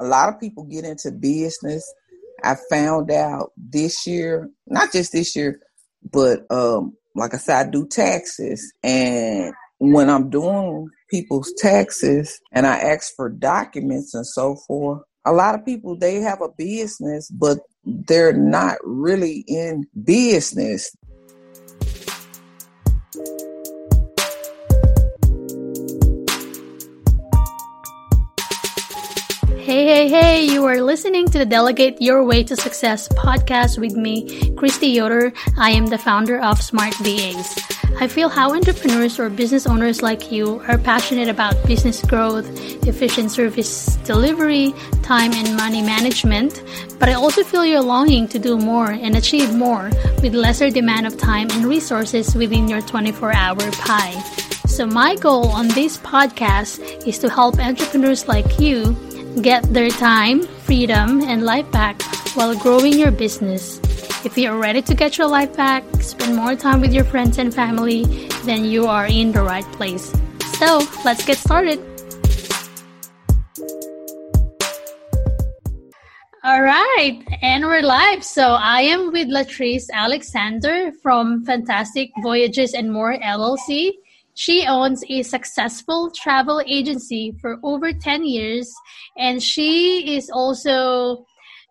a lot of people get into business. I found out this year, not just this year, but um, like I said, I do taxes. And when I'm doing people's taxes and I ask for documents and so forth, a lot of people they have a business, but they're not really in business. Hey, hey, hey, you are listening to the Delegate Your Way to Success podcast with me, Christy Yoder. I am the founder of Smart VAs. I feel how entrepreneurs or business owners like you are passionate about business growth, efficient service delivery, time and money management, but I also feel you're longing to do more and achieve more with lesser demand of time and resources within your 24 hour pie. So, my goal on this podcast is to help entrepreneurs like you Get their time, freedom, and life back while growing your business. If you're ready to get your life back, spend more time with your friends and family, then you are in the right place. So, let's get started. All right, and we're live. So I am with Latrice Alexander from Fantastic Voyages and More LLC. She owns a successful travel agency for over 10 years, and she is also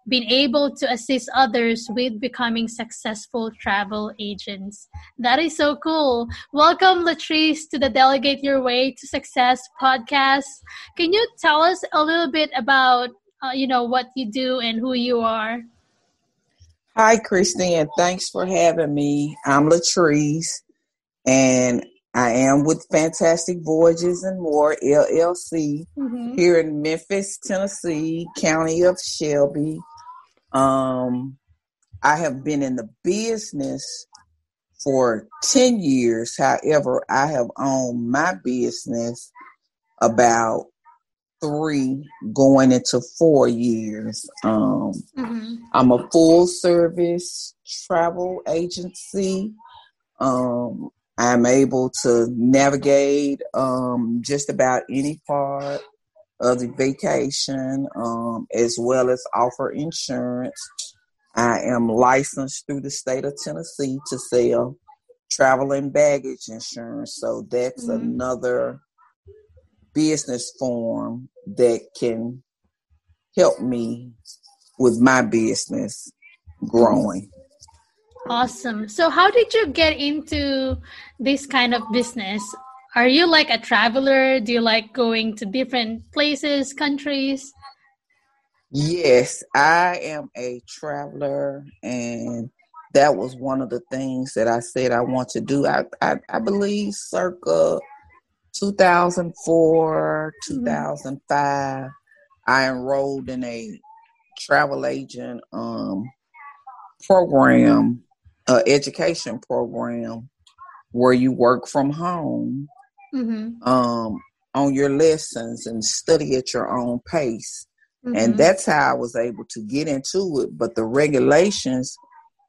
been able to assist others with becoming successful travel agents. That is so cool. Welcome, Latrice, to the Delegate Your Way to Success podcast. Can you tell us a little bit about, uh, you know, what you do and who you are? Hi, Christine. Thanks for having me. I'm Latrice, and I am with Fantastic Voyages and More LLC mm-hmm. here in Memphis, Tennessee, county of Shelby. Um, I have been in the business for 10 years. However, I have owned my business about three going into four years. Um, mm-hmm. I'm a full service travel agency. Um, I'm able to navigate um, just about any part of the vacation um, as well as offer insurance. I am licensed through the state of Tennessee to sell travel and baggage insurance. So that's mm-hmm. another business form that can help me with my business growing. Awesome. So, how did you get into this kind of business? Are you like a traveler? Do you like going to different places, countries? Yes, I am a traveler, and that was one of the things that I said I want to do. I, I, I believe circa 2004, mm-hmm. 2005, I enrolled in a travel agent um, program uh, education program where you work from home mm-hmm. um, on your lessons and study at your own pace. Mm-hmm. And that's how I was able to get into it. But the regulations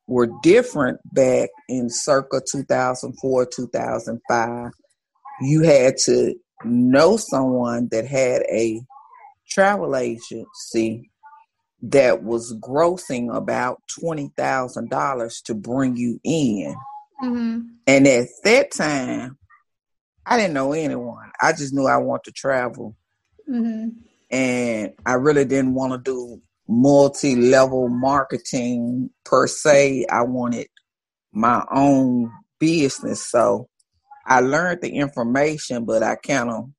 were different back in circa 2004, 2005. You had to know someone that had a travel agency that was grossing about twenty thousand dollars to bring you in. Mm-hmm. And at that time, I didn't know anyone. I just knew I want to travel, mm-hmm. and I really didn't want to do multi-level marketing per se. I wanted my own business, so I learned the information, but I kind of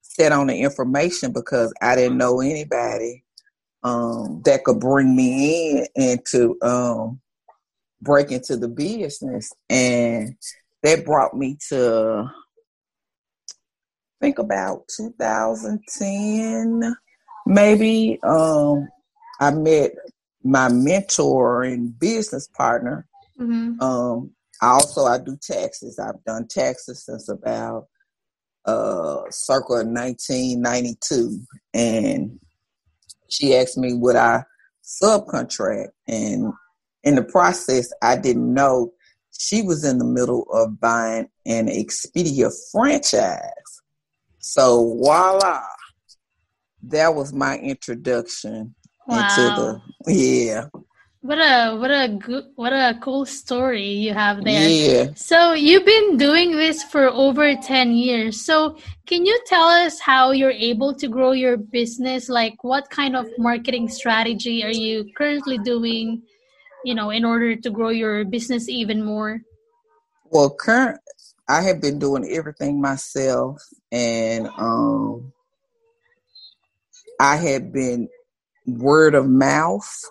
set on the information because I didn't know anybody um, that could bring me in and to um, break into the business. And that brought me to think about 2010 maybe um, i met my mentor and business partner mm-hmm. um, I also i do taxes i've done taxes since about uh circa 1992 and she asked me would I subcontract, and in the process, I didn't know she was in the middle of buying an Expedia franchise. So voila, that was my introduction Wow. into the yeah What a what a good what a cool story you have there. yeah So you've been doing this for over 10 years. So can you tell us how you're able to grow your business? Like what kind of marketing strategy are you currently doing, you know, in order to grow your business even more? well current i have been doing everything myself and um i have been word of mouth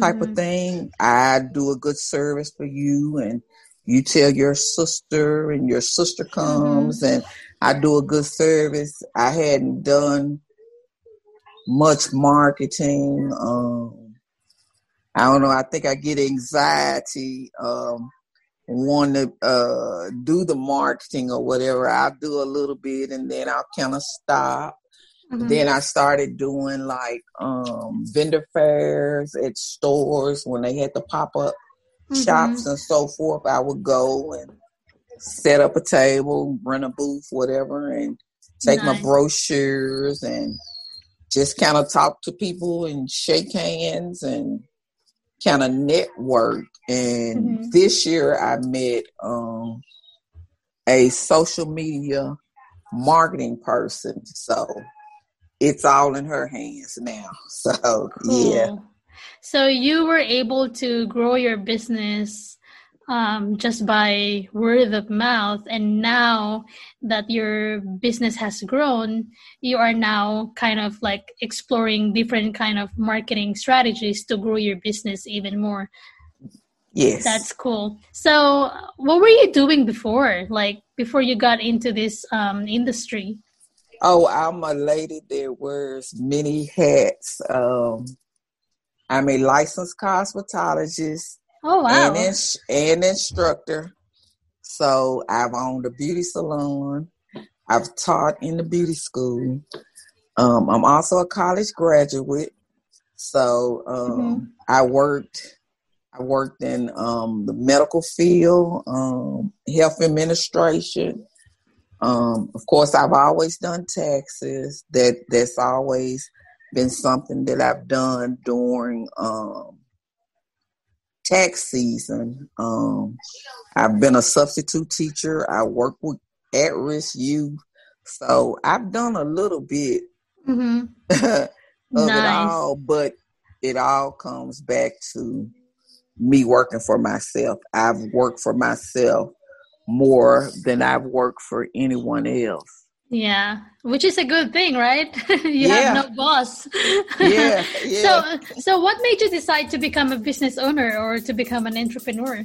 type Mhm. of thing. I do a good service for you, and you tell your sister, and your sister comes, and I do a good service. I hadn't done much marketing. Um, I don't know. I think I get anxiety. Um, want to uh, do the marketing or whatever. I'll do a little bit, and then I'll kind of stop. Mhm. Then I started doing like um vendor fairs at stores when they had the pop up Mhm. shops and so forth. I would go and set up a table, rent a booth, whatever, and take my brochures and just kind of talk to people and shake hands and kind of network. And Mhm. this year I met um a social media marketing person. So it's all in her hands now. So yeah. So you were able to grow your business um, just by word of mouth, and now that your business has grown, you are now kind of like exploring different kind of marketing strategies to grow your business even more. Yes. That's cool. So, what were you doing before? Like before you got into this um, industry? Oh, I'm a lady that wears many hats. Um I'm a licensed cosmetologist Oh wow! and ins- and instructor. So I've owned a beauty salon. I've taught in the beauty school. Um, I'm also a college graduate. So um, Mhm. I worked. I worked in um, the medical field, um, health administration. Um, of course, I've always done taxes. That that's always been something that I've done during um, tax season. Um, I've been a substitute teacher. I work with at-risk youth, so I've done a little bit hmm of it all, but it all comes back to me working for myself. I've worked for myself more than I've worked for anyone else. Yeah, which is a good thing, right? you Yeah. have no boss. Yeah, yeah. So, so what made you decide to become a business owner or to become an entrepreneur?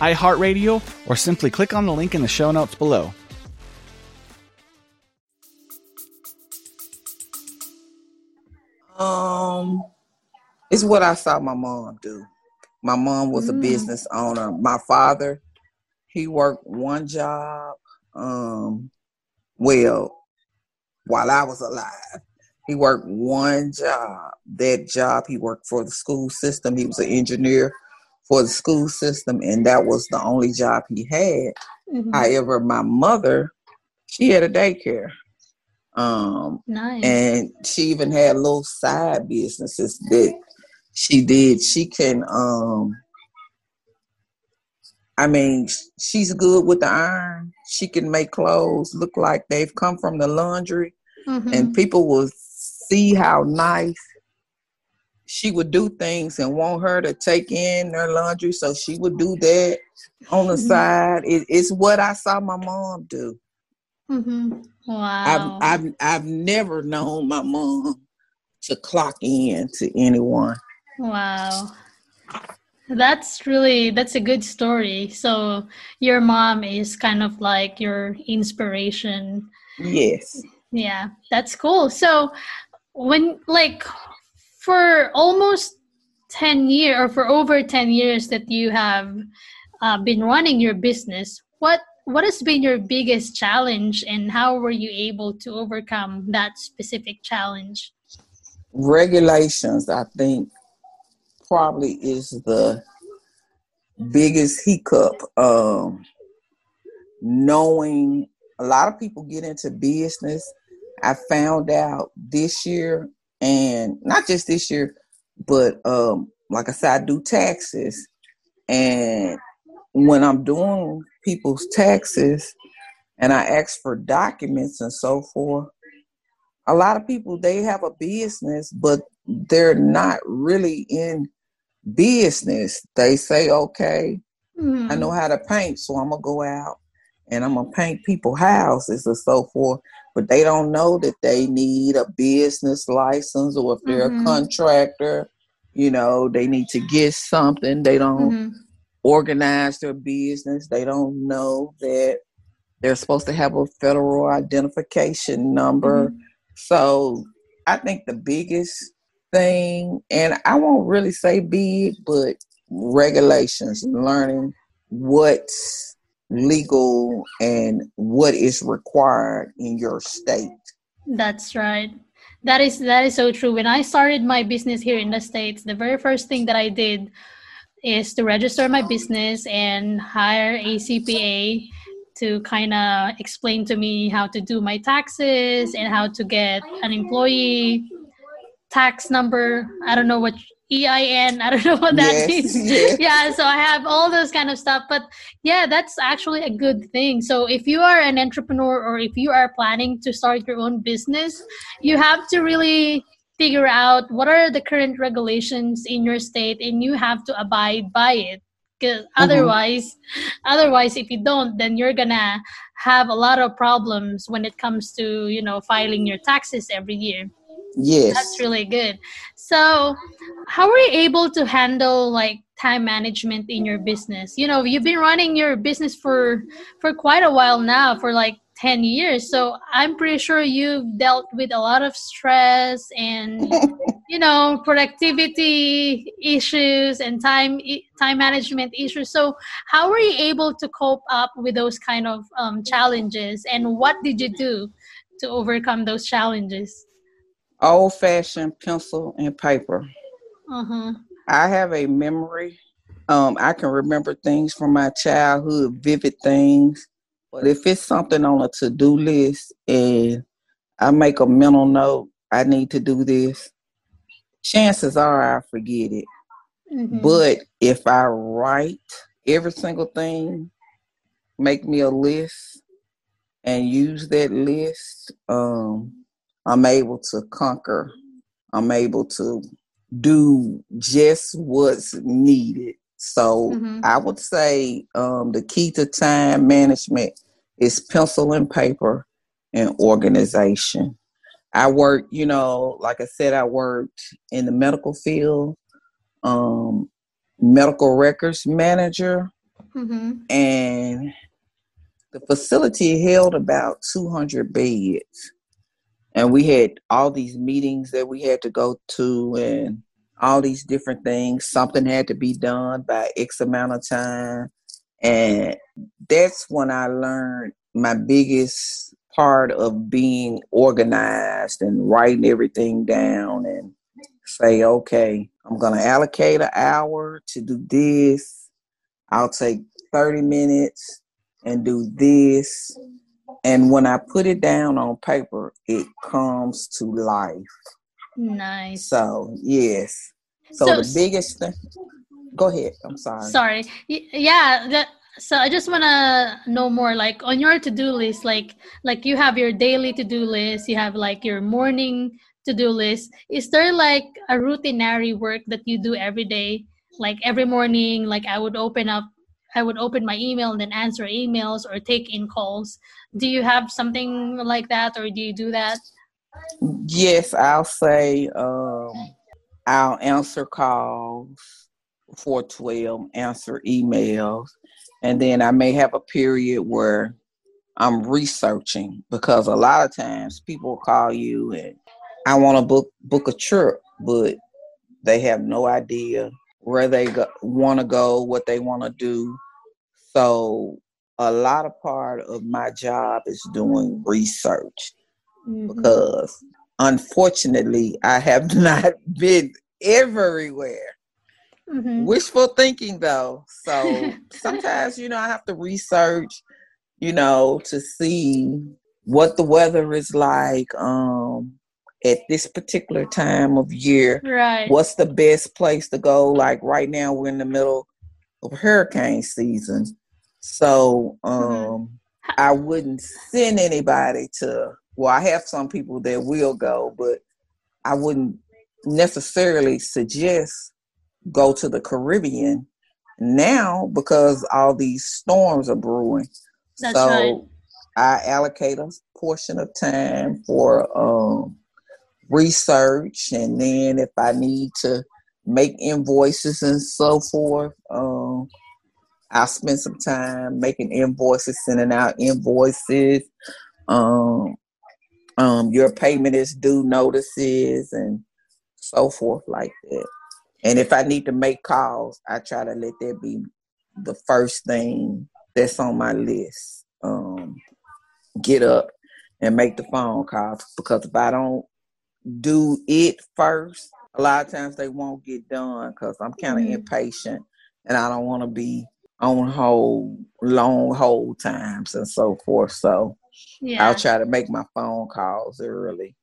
iHeartRadio, or simply click on the link in the show notes below. Um, it's what I saw my mom do. My mom was a Mm. business owner. My father, he worked one job. Um, well, while I was alive, he worked one job. That job, he worked for the school system. He was an engineer for the school system, and that was the only job he had. Mhm. However, my mother, she had a daycare. Um, Nice. and she even had little side businesses that she did. She can, um, I mean, she's good with the iron. She can make clothes look like they've come from the laundry, Mhm. and people will see how nice she would do things and want her to take in their laundry. So she would do that on the Mhm. side. It, it's what I saw my mom do. Mhm. Wow. I've I've I've never known my mom to clock in to anyone. Wow. That's really that's a good story. So your mom is kind of like your inspiration Yes. Yeah, that's cool. So when like for almost 10 years or for over 10 years that you have uh, been running your business, what what has been your biggest challenge and how were you able to overcome that specific challenge? Regulations, I think, probably is the biggest hiccup. Um, knowing a lot of people get into business. I found out this year, and not just this year, but um, like I said, I do taxes, and when I'm doing people's taxes, and I ask for documents and so forth, a lot of people they have a business, but they're not really in business. They say, okay, mm-hmm. I know how to paint, so I'm gonna go out and I'm gonna paint people houses and so forth. But they don't know that they need a business license or if they're mm-hmm. a contractor, you know, they need to get something. They don't mm-hmm. organize their business. They don't know that they're supposed to have a federal identification number. Mm-hmm. So I think the biggest thing, and I won't really say big, but regulations, learning what's legal and what is required in your state. That's right. That is that is so true. When I started my business here in the states, the very first thing that I did is to register my business and hire a CPA to kind of explain to me how to do my taxes and how to get an employee tax number. I don't know what EIN. I don't know what that yes, means. Yes. Yeah, so I have all those kind of stuff. But yeah, that's actually a good thing. So if you are an entrepreneur or if you are planning to start your own business, you have to really figure out what are the current regulations in your state and you have to abide by it because mm-hmm. otherwise otherwise if you don't then you're gonna have a lot of problems when it comes to you know filing your taxes every year Yes. That's really good. So, how are you able to handle like time management in your business? You know, you've been running your business for for quite a while now, for like 10 years. So, I'm pretty sure you've dealt with a lot of stress and you know, productivity issues and time time management issues. So, how were you able to cope up with those kind of um, challenges and what did you do to overcome those challenges? Old fashioned pencil and paper. Uh-huh. I have a memory. Um, I can remember things from my childhood, vivid things. But if it's something on a to do list and I make a mental note, I need to do this, chances are I forget it. Mm-hmm. But if I write every single thing, make me a list and use that list, um, I'm able to conquer. I'm able to do just what's needed. So mm-hmm. I would say um, the key to time management is pencil and paper and organization. I work, you know, like I said, I worked in the medical field, um, medical records manager, mm-hmm. and the facility held about 200 beds and we had all these meetings that we had to go to and all these different things. Something had to be done by x amount of time. And that's when i learned my biggest part of being organized and writing everything down and say okay i'm going to allocate an hour to do this. I'll take 30 minutes and do this and when I put it down on paper, it comes to life. Nice. So yes. So, so the biggest thing. Go ahead. I'm sorry. Sorry. Yeah. That, so I just want to know more. Like on your to-do list, like like you have your daily to-do list. You have like your morning to-do list. Is there like a routinary work that you do every day? Like every morning, like I would open up I would open my email and then answer emails or take in calls. Do you have something like that or do you do that? Yes, I'll say um, I'll answer calls for 12, answer emails, and then I may have a period where I'm researching because a lot of times people call you and I want to book book a trip, but they have no idea where they want to go, what they want to do. So a lot of part of my job is doing research mm-hmm. because unfortunately I have not been everywhere. Mm-hmm. Wishful thinking though. So sometimes, you know, I have to research, you know, to see what the weather is like um at this particular time of year. Right. What's the best place to go? Like right now we're in the middle of hurricane season. So mm-hmm. um mm-hmm. I wouldn't send anybody to well, I have some people that will go, but I wouldn't necessarily suggest go to the Caribbean now because all these storms are brewing. That's so right. I allocate a portion of time for um, research, and then if I need to make invoices and so forth, um, I'll spend some time making invoices, sending out invoices. Um, um, your payment is due notices and so forth like that. And if I need to make calls, I try to let that be the first thing that's on my list. Um, get up and make the phone calls because if I don't do it first, a lot of times they won't get done because I'm kind of mm-hmm. impatient and I don't want to be on hold long hold times and so forth. So yeah. I'll try to make my phone calls early.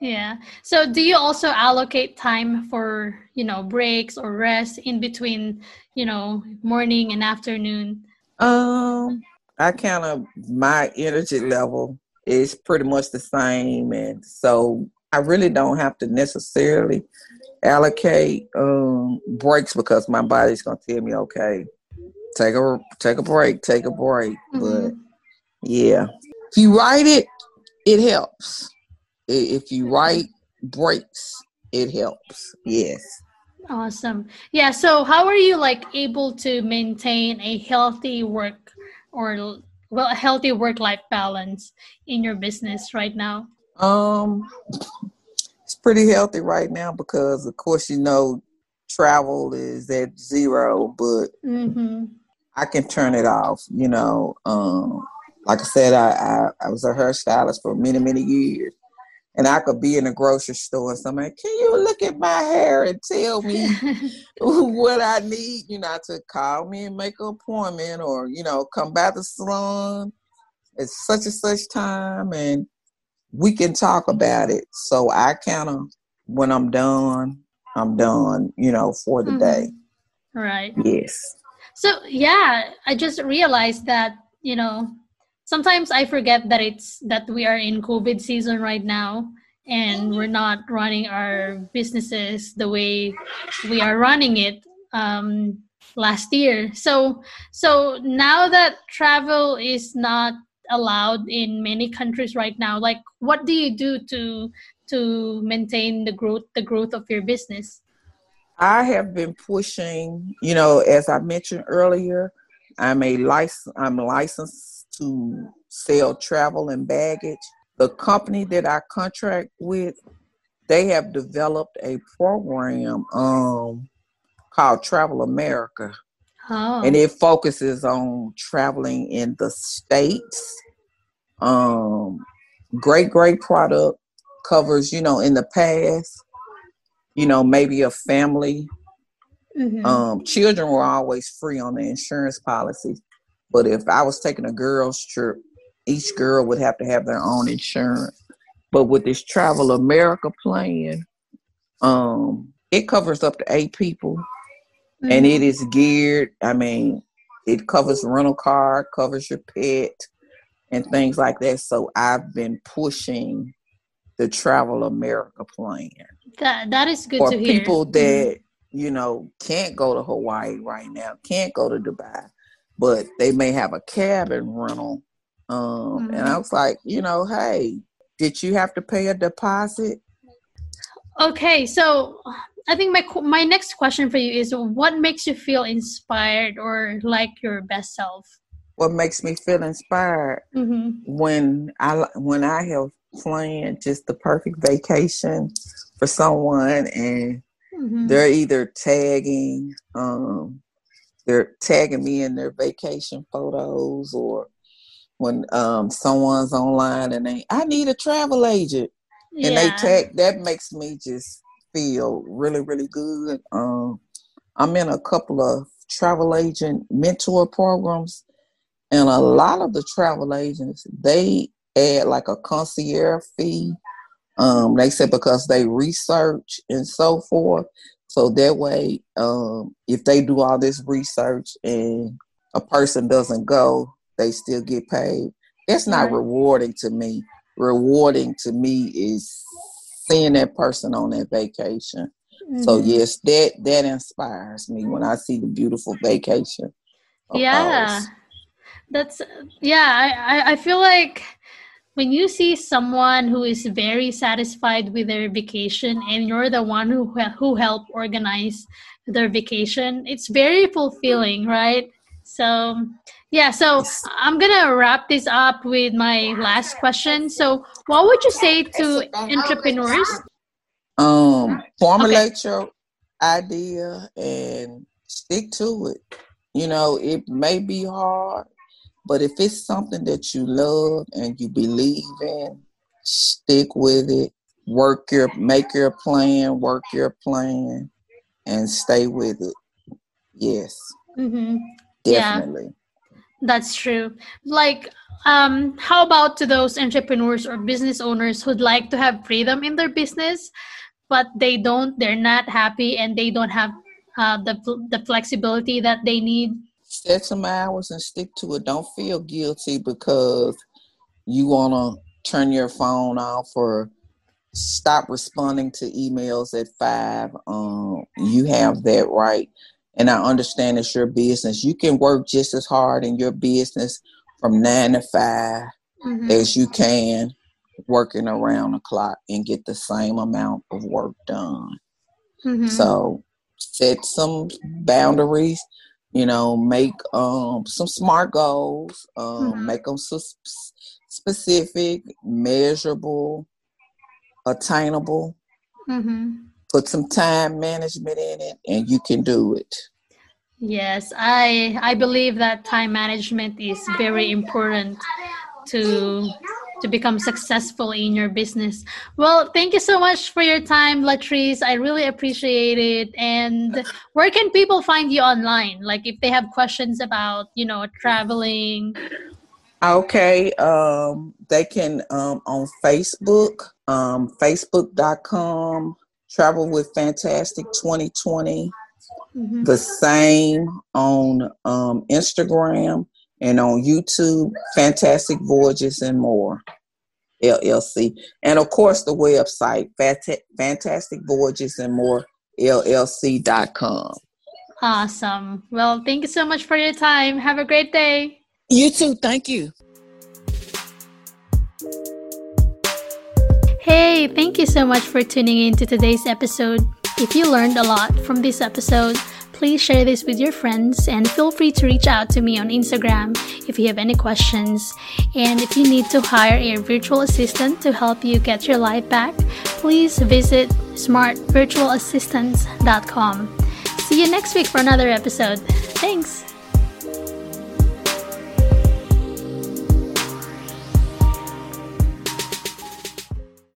Yeah. So do you also allocate time for, you know, breaks or rest in between, you know, morning and afternoon? Um, I kind of my energy level is pretty much the same and so I really don't have to necessarily allocate um breaks because my body's going to tell me okay, take a take a break, take a break. Mm-hmm. But yeah. If you write it, it helps if you write breaks, it helps. Yes. Awesome. Yeah. So, how are you like able to maintain a healthy work or well, a healthy work-life balance in your business right now? Um, it's pretty healthy right now because, of course, you know, travel is at zero, but mm-hmm. I can turn it off. You know, um, like I said, I, I I was a hairstylist for many many years, and I could be in a grocery store and somebody, can you look at my hair and tell me what I need? You know, to call me and make an appointment or, you know, come by the salon at such and such time and we can talk about it. So I kind of, when I'm done, I'm done, you know, for the mm-hmm. day. Right. Yes. So, yeah, I just realized that, you know, sometimes I forget that it's that we are in COVID season right now and we're not running our businesses the way we are running it um, last year. So so now that travel is not allowed in many countries right now, like what do you do to to maintain the growth the growth of your business? I have been pushing, you know, as I mentioned earlier, I'm a license I'm licensed to sell travel and baggage. The company that I contract with, they have developed a program um, called Travel America. Oh. And it focuses on traveling in the states. Um, great, great product covers, you know, in the past, you know, maybe a family. Mm-hmm. Um, children were always free on the insurance policy. But if I was taking a girls' trip, each girl would have to have their own insurance. But with this Travel America plan, um, it covers up to eight people, mm-hmm. and it is geared. I mean, it covers rental car, covers your pet, and things like that. So I've been pushing the Travel America plan. That that is good for to hear. people that mm-hmm. you know can't go to Hawaii right now, can't go to Dubai but they may have a cabin rental. Um, mm-hmm. And I was like, you know, hey, did you have to pay a deposit? Okay, so I think my my next question for you is, what makes you feel inspired or like your best self? what makes me feel inspired Mm-hmm. when I when I have planned just the perfect vacation for someone and Mm-hmm. they're either tagging um they're tagging me in their vacation photos or when um someone's online and they I need a travel agent and they tag that makes me just feel really really good. Um i'm in a couple of travel agent mentor programs and a lot of the travel agents they add like a concierge fee. Um they said because they research and so forth. So that way um if they do all this research and a person doesn't go they still get paid. That's not rewarding to me. Rewarding to me is seeing that person on that vacation. So Mhm. yes, that that inspires me when I see the beautiful vacation. yeah ours. that's yeah I, I i feel like when you see someone who is very satisfied with their vacation and you're the one who who helped organize their vacation it's very fulfilling right so yeah so i'm gonna wrap this up with my last question so what would you say to entrepreneurs Um, formulate your idea and stick to it. You know, it may be hard, but if it's something that you love and you believe in, stick with it. Work your make your plan, work your plan, and stay with it. Yes, Mm-hmm. Yeah. That's true. Like, um, how about to those entrepreneurs or business owners who'd like to have freedom in their business, but they don't, they're not happy, and they don't have uh, the the flexibility that they need. Set some hours and stick to it. Don't feel guilty because you want to turn your phone off or stop responding to emails at five. Um, you have that right. And I understand it's your business. You can work just as hard in your business from nine to 5 Mhm. as you can working around the clock and get the same amount of work done. Mhm. So set some boundaries, you know, make um some smart goals, um Mhm. make them so specific, measurable, attainable. Put some time management in it and you can do it. Yes, I I believe that time management is very important to to become successful in your business. Well, thank you so much for your time, Latrice. I really appreciate it. And where can people find you online? Like if they have questions about, you know, traveling. Okay, um they can um on Facebook, um facebook.com travel with fantastic 2020 Mhm. the same on um, Instagram and on YouTube, Fantastic Voyages and More, LLC. And of course, the website, Fantastic Voyages and More, LLC.com. Awesome. Well, thank you so much for your time. Have a great day. You too. Thank you. Hey, thank you so much for tuning in to today's episode. If you learned a lot from this episode, please share this with your friends and feel free to reach out to me on Instagram if you have any questions. And if you need to hire a virtual assistant to help you get your life back, please visit smartvirtualassistants.com. See you next week for another episode. Thanks.